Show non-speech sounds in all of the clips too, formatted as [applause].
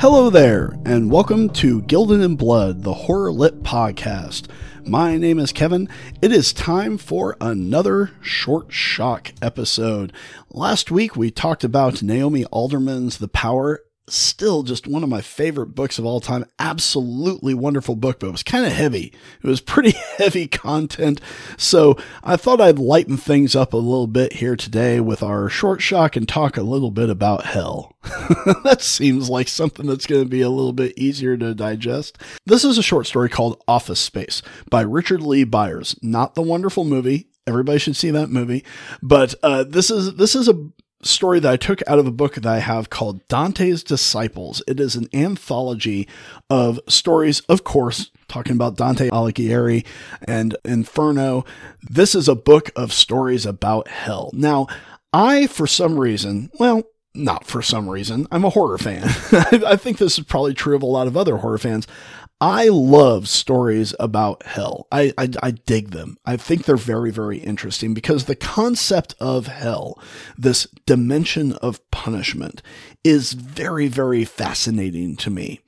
Hello there, and welcome to Gilded in Blood, the horror lit podcast. My name is Kevin. It is time for another short shock episode. Last week we talked about Naomi Alderman's The Power still just one of my favorite books of all time. Absolutely wonderful book, but it was kind of heavy. It was pretty [laughs] heavy content. So I thought I'd lighten things up a little bit here today with our short shock and talk a little bit about hell. [laughs] that seems like something that's going to be a little bit easier to digest. This is a short story called Office Space by Richard Lee Byers, not the wonderful movie. Everybody should see that movie, but uh, this is this is a story that I took out of a book that I have called Dante's Disciples. It is an anthology of stories, of course, talking about Dante Alighieri and Inferno. This is a book of stories about hell. Now, I, for some reason, well, not for some reason, I'm a horror fan. [laughs] I think this is probably true of a lot of other horror fans. I love stories about hell. I, I, I, dig them. I think they're very, very interesting because the concept of hell, this dimension of punishment, is very, very fascinating to me.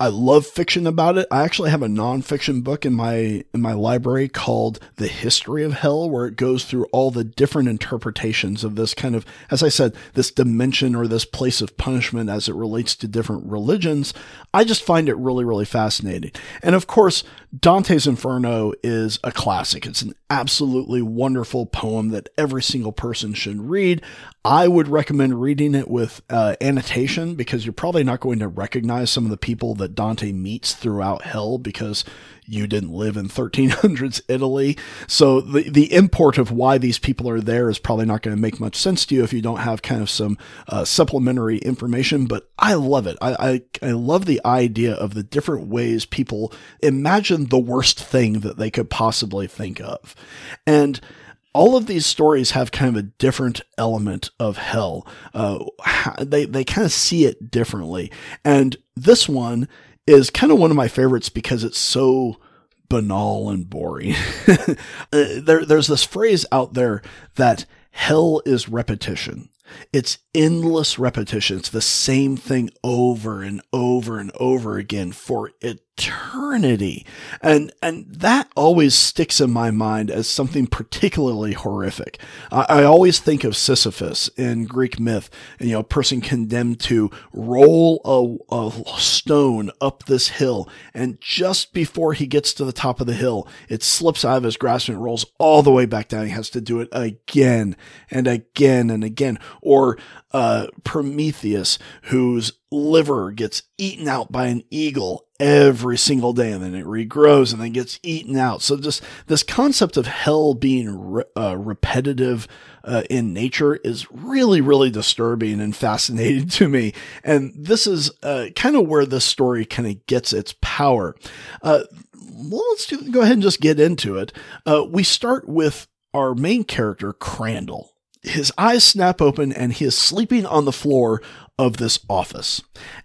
I love fiction about it. I actually have a nonfiction book in my in my library called The History of Hell, where it goes through all the different interpretations of this kind of, as I said, this dimension or this place of punishment as it relates to different religions. I just find it really, really fascinating. And of course, Dante's Inferno is a classic. It's an absolutely wonderful poem that every single person should read. I would recommend reading it with uh, annotation because you're probably not going to recognize some of the people that Dante meets throughout hell because you didn't live in [laughs] 1300s Italy. So the, the import of why these people are there is probably not going to make much sense to you if you don't have kind of some uh, supplementary information. But I love it. I, I, I love the idea of the different ways people imagine the worst thing that they could possibly think of. And all of these stories have kind of a different element of hell. Uh, they they kind of see it differently, and this one is kind of one of my favorites because it's so banal and boring. [laughs] Uh, there, there's this phrase out there that hell is repetition. It's endless repetition. It's the same thing over and over and over again for eternity. And, and that always sticks in my mind as something particularly horrific. I, I always think of Sisyphus in Greek myth, you know, a person condemned to roll a, a stone up this hill. And just before he gets to the top of the hill, it slips out of his grasp and rolls all the way back down. He has to do it again and again and again. Or, uh, Prometheus, whose liver gets eaten out by an eagle every single day and then it regrows and then gets eaten out. So just this concept of hell being re- uh, repetitive uh, in nature is really, really disturbing and fascinating [laughs] to me. And this is uh, kind of where this story kind of gets its power. Uh, well, let's do, go ahead and just get into it. Uh, we start with our main character, Crandall his eyes snap open and he is sleeping on the floor of this office.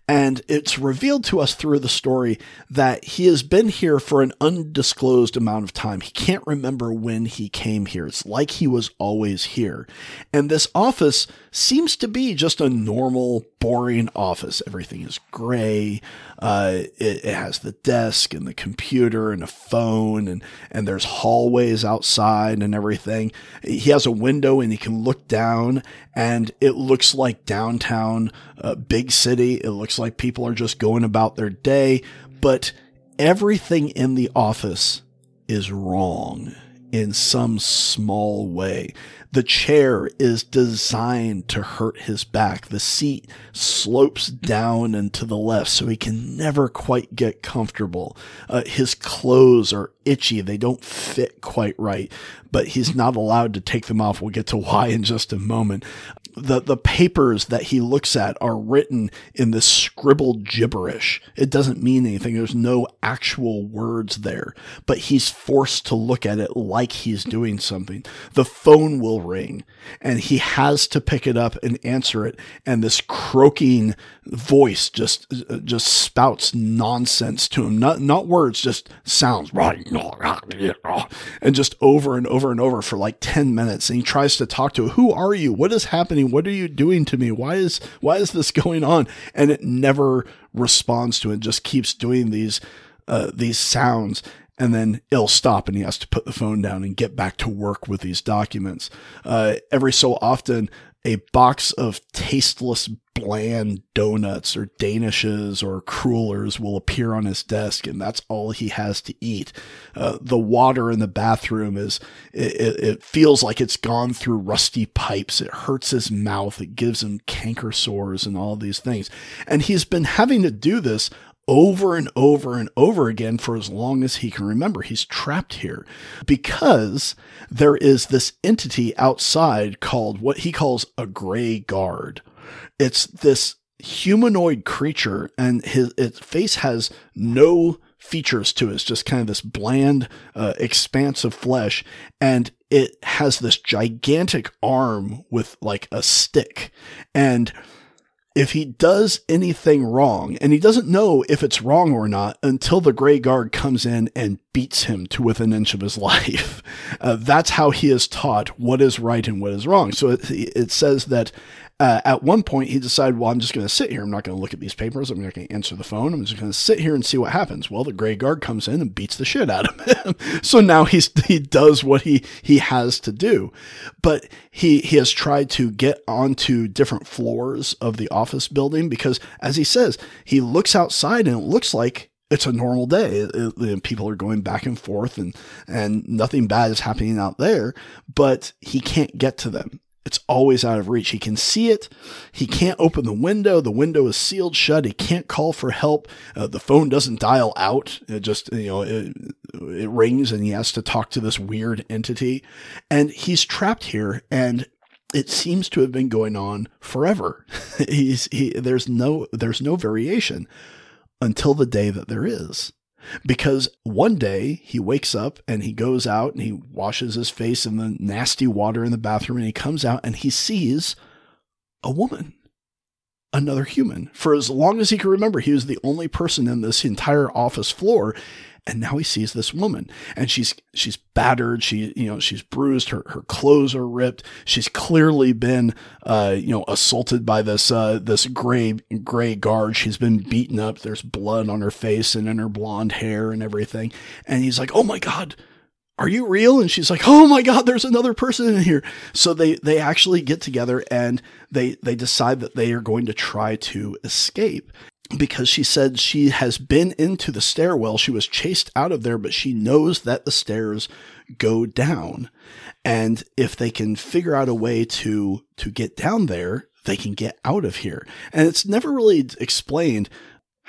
And it's revealed to us through the story that he has been here for an undisclosed amount of time. He can't remember when he came here. It's like he was always here. And this office seems to be just a normal, boring office. Everything is gray. Uh, it, it, has the desk and the computer and a phone and, and there's hallways outside and everything. He has a window and he can look down and it looks like downtown, uh, big city. It looks like people are just going about their day, but everything in the office is wrong in some small way. The chair is designed to hurt his back. The seat slopes down and to the left so he can never quite get comfortable. Uh, his clothes are itchy. They don't fit quite right, but he's not allowed to take them off. We'll get to why in just a moment the the papers that he looks at are written in this scribbled gibberish. It doesn't mean anything. There's no actual words there, but he's forced to look at it like he's doing something. The phone will ring and he has to pick it up and answer it and this croaking voice just just spouts nonsense to him. Not not words, just sounds right and just over and over and over for like 10 minutes and he tries to talk to it. who are you? What is happening happening? What are you doing to me? Why is why is this [laughs] going on? And it never responds to it. Just keeps doing these uh, these sounds and then it'll stop and he has to put the phone down and get back to work with these documents. Uh, every so often, a box of tasteless, bland donuts or danishes or crullers will appear on his desk, and that's all he has to eat. Uh, the water in the bathroom is, it, it, feels like it's gone through rusty pipes. It hurts his mouth. It gives him canker sores and all these things. And he's been having to do this over and over and over again for as long as he can remember. He's trapped here because there is this entity outside called what he calls a gray guard. It's this humanoid creature and his its face has no features to it. It's just kind of this bland uh, expanse of flesh and it has this gigantic arm with like a stick and if he does anything wrong, and he doesn't know if it's wrong or not until the gray guard comes in and beats him to within an inch of his [laughs] life. Uh, that's how he is taught what is right and what is wrong. So it, it says that uh, at one point, he decided, well, I'm just going to sit here. I'm not going to look at these papers. I'm not going to answer the phone. I'm just going to sit here and see what happens. Well, the gray guard comes in and beats the shit out of him. [laughs] so now he's, he does what he, he has to do. But he, he has tried to get onto different floors of the office building because, as he says, he looks outside and it looks like it's a normal day. It, it, people are going back and forth and, and nothing bad is happening out there, but he can't get to them. It's always out of reach. He can see it. He can't open the window. The window is sealed shut. He can't call for help. Uh, the phone doesn't dial out. It just, you know, it, it rings and he has to talk to this weird entity. And he's trapped here and it seems to have been going on forever. [laughs] he's, he, there's no, there's no variation until the day that there is. Because one day he wakes up and he goes out and he washes his face in the nasty water in the bathroom and he comes out and he sees a woman, another human. For as long as he can remember, he was the only person in this entire office floor and now he sees this woman. And she's she's battered. She you know she's bruised. Her her clothes are ripped. She's clearly been uh you know assaulted by this uh this gray gray guard. She's been beaten up. There's blood on her face and in her blonde hair and everything. And he's like oh my god are you real and she's like oh my god there's another person in here so they they actually get together and they they decide that they are going to try to escape because she said she has been into the stairwell. She was chased out of there, but she knows that the stairs go down. And if they can figure out a way to, to get down there, they can get out of here. And it's never really explained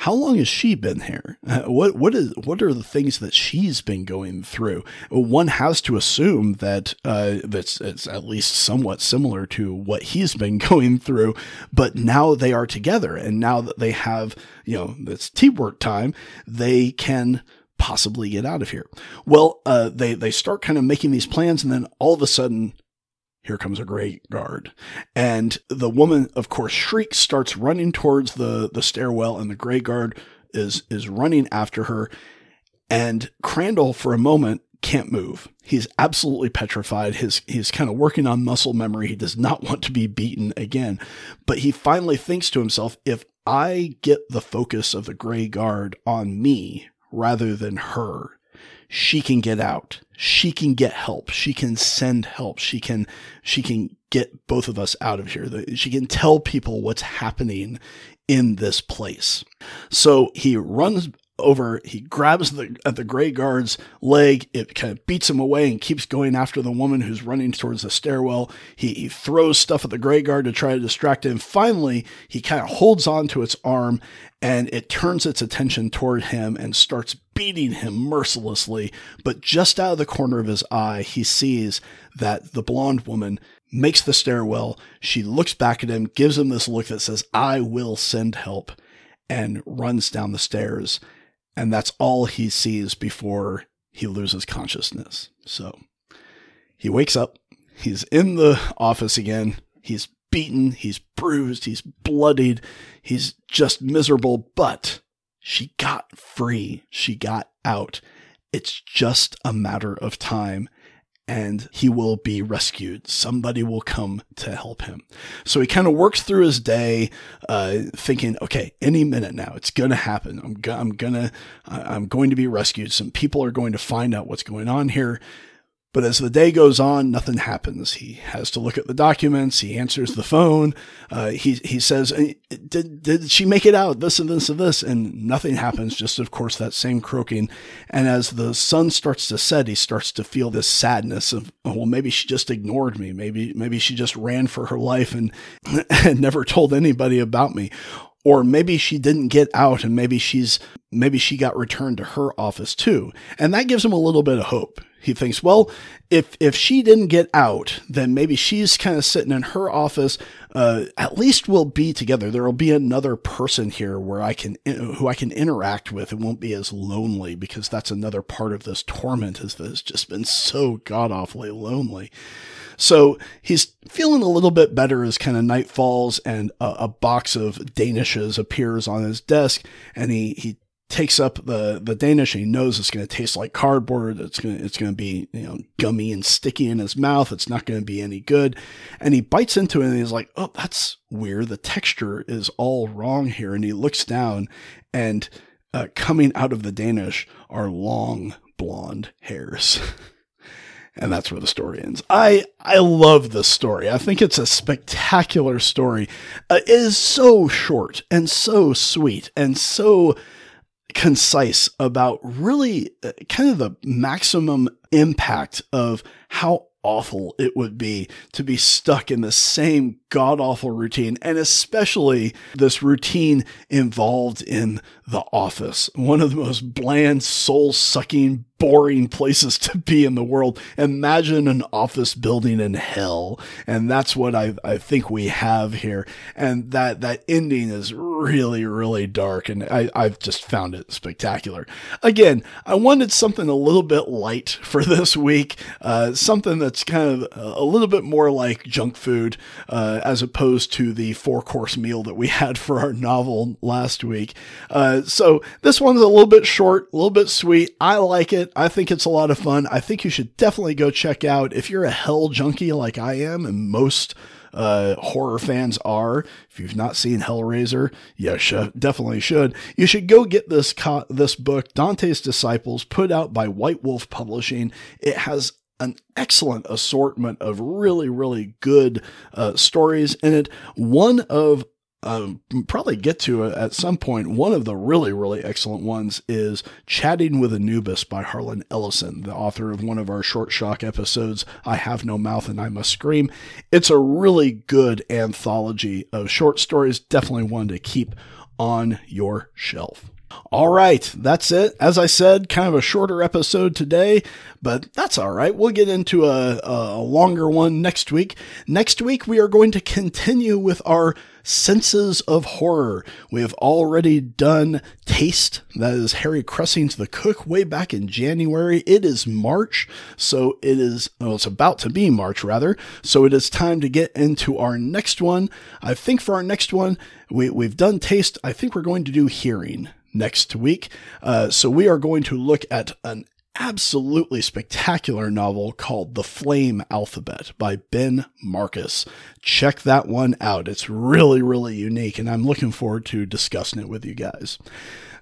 how long has she been here? Uh, what what is what are the things that she's been going through? One has to assume that uh, that's it's at least somewhat similar to what he's been [laughs] going through. But now they are together, and now that they have you know this teamwork time, they can possibly get out of here. Well, uh, they they start kind of making these plans, and then all of a sudden here comes a gray guard. And the woman, of course, shrieks, starts running towards the, the stairwell, and the gray guard is, is running after her. And Crandall, for a moment, can't move. He's absolutely petrified. His, he's kind of working on muscle memory. He does not [laughs] want to be beaten again. But he finally thinks to himself, if I get the focus of the gray guard on me rather than her, she can get out. She can get help. She can send help. She can, she can get both of us out of here. She can tell people what's happening in this place. So he runs over, he grabs the at the gray guard's leg. It kind of beats him away and keeps going after the woman who's running towards the stairwell. He, he throws stuff at the gray guard to try to distract him. Finally, he kind of holds on to its arm and it turns its attention toward him and starts beating him mercilessly. But just out of the corner of his eye, he sees that the blonde woman makes the stairwell. She looks back at him, gives him this look that says, I will send help, and runs down the stairs. And that's all he sees before he loses consciousness. So he wakes up. He's in the office again. He's beaten, he's bruised, he's bloodied, he's just miserable, but she got free. She got out. It's just a matter of time. And he will be rescued. Somebody will come to help him. So he kind of works through his day, uh, thinking, okay, any minute now, it's going to happen. I'm, go- I'm to, I'm going to be rescued. Some people are going to find out what's going on here. But as the day goes on, nothing happens. He has to look at the documents. He answers the phone. Uh, he he says, uh, "Did did she make it out? This and this and this?" And nothing happens. Just of course that same croaking. And as the sun starts to set, he starts to feel this sadness of, oh, "Well, maybe she just ignored me. Maybe maybe she just ran for her life and [laughs] and never told anybody about me." or maybe she didn't get out and maybe she's maybe she got returned to her office too and that gives him a little bit of hope he thinks, well, if if she didn't get out, then maybe she's kind of sitting in her office. Uh, at least we'll be together. There will be another person here where I can who I can interact with. It won't be as lonely because that's another part of this torment. Is that it's just been so god awfully lonely. So he's feeling a little bit better as kind of night falls and a, a, box of Danishes appears on his desk and he, he takes up the the Danish and he knows it's going to taste like cardboard. It's going to, it's going to be you know gummy and sticky in his mouth. It's not going to be any good. And he bites into it and he's like, "Oh, that's weird. The texture is all wrong here." And he looks down and uh, coming out of the Danish are long blonde hairs. [laughs] and that's where the story ends. I I love this story. I think it's a spectacular story. Uh, it is so short and so sweet and so concise about really uh, kind of the maximum impact of how awful it would be to be stuck in the same god awful routine, and especially this routine involved in the office, one of the most bland, soul sucking, boring places to be in the world. Imagine an office building in hell. And that's what I, I think we have here. And that, that ending is really, really dark. And I, I've just found it spectacular. Again, I wanted something a little bit light for this week, uh, something that's kind of a little bit more like junk food, uh, as opposed to the four course meal that we [laughs] had for our novel last week. Uh, so this one's a little bit short, a little bit sweet. I like it. I think it's a lot of fun. I think you should definitely go check out if you're a hell junkie like I am and most uh, horror fans are. If you've not seen Hellraiser, should, definitely should. You should go get this co- this book, Dante's Disciples, put out by White Wolf Publishing. It has an excellent assortment of really, really good uh, stories in it. One of um, probably get to at some point. One of the really, really excellent ones is Chatting with Anubis by Harlan Ellison, the author of one of our short shock episodes, I Have No Mouth and I Must Scream. It's a really good anthology of short stories, definitely one to keep on your shelf. All right, that's it. As I said, kind of a shorter episode today, but that's all right. We'll get into a, a longer one next week. Next week, we are going to continue with our senses of horror. We have already done Taste, that is Harry Cressing's The Cook, way back in January. It is March, so it is, well, it's about to be March rather, so it is time to get into our next one. I think for our next one, we, we've done Taste. I think we're going to do Hearing next week. Uh, so we are going to look at an absolutely spectacular novel called The Flame Alphabet by Ben Marcus. Check that one out. It's really, really unique, and I'm looking forward to discussing it with you guys.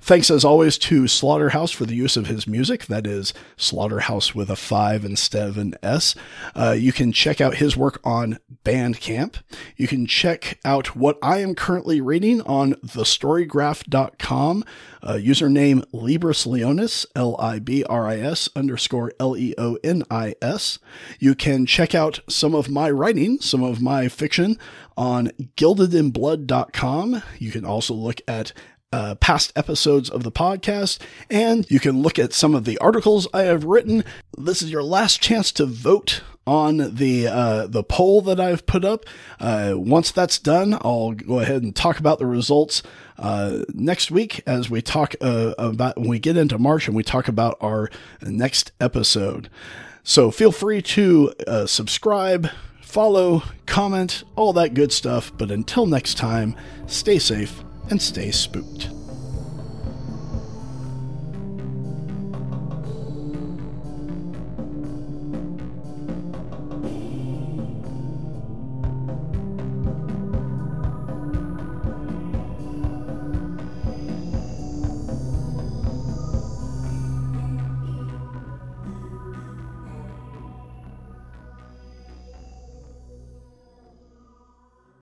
Thanks as always to Slaughterhouse for the use of his music. That is Slaughterhouse with a 5 instead of an S. Uh, you can check out his work on Bandcamp. You can check out what I am currently reading on thestorygraph.com. Uh, username Libris Leonis, L I B R I S underscore L E O N I S. You can check out some of my writing, some of my fiction on gildedinblood.com. You can also look at uh, past episodes of the podcast, and you can look at some of the articles I have written. This is your last chance to vote on the uh, the poll that I've put up. Uh, once that's done, I'll go ahead and talk about the results uh, next week as we talk uh, about when we get into March and we talk about our next episode. So feel free to uh, subscribe, follow, comment, all that good stuff. But until next time, stay safe and stay spooked.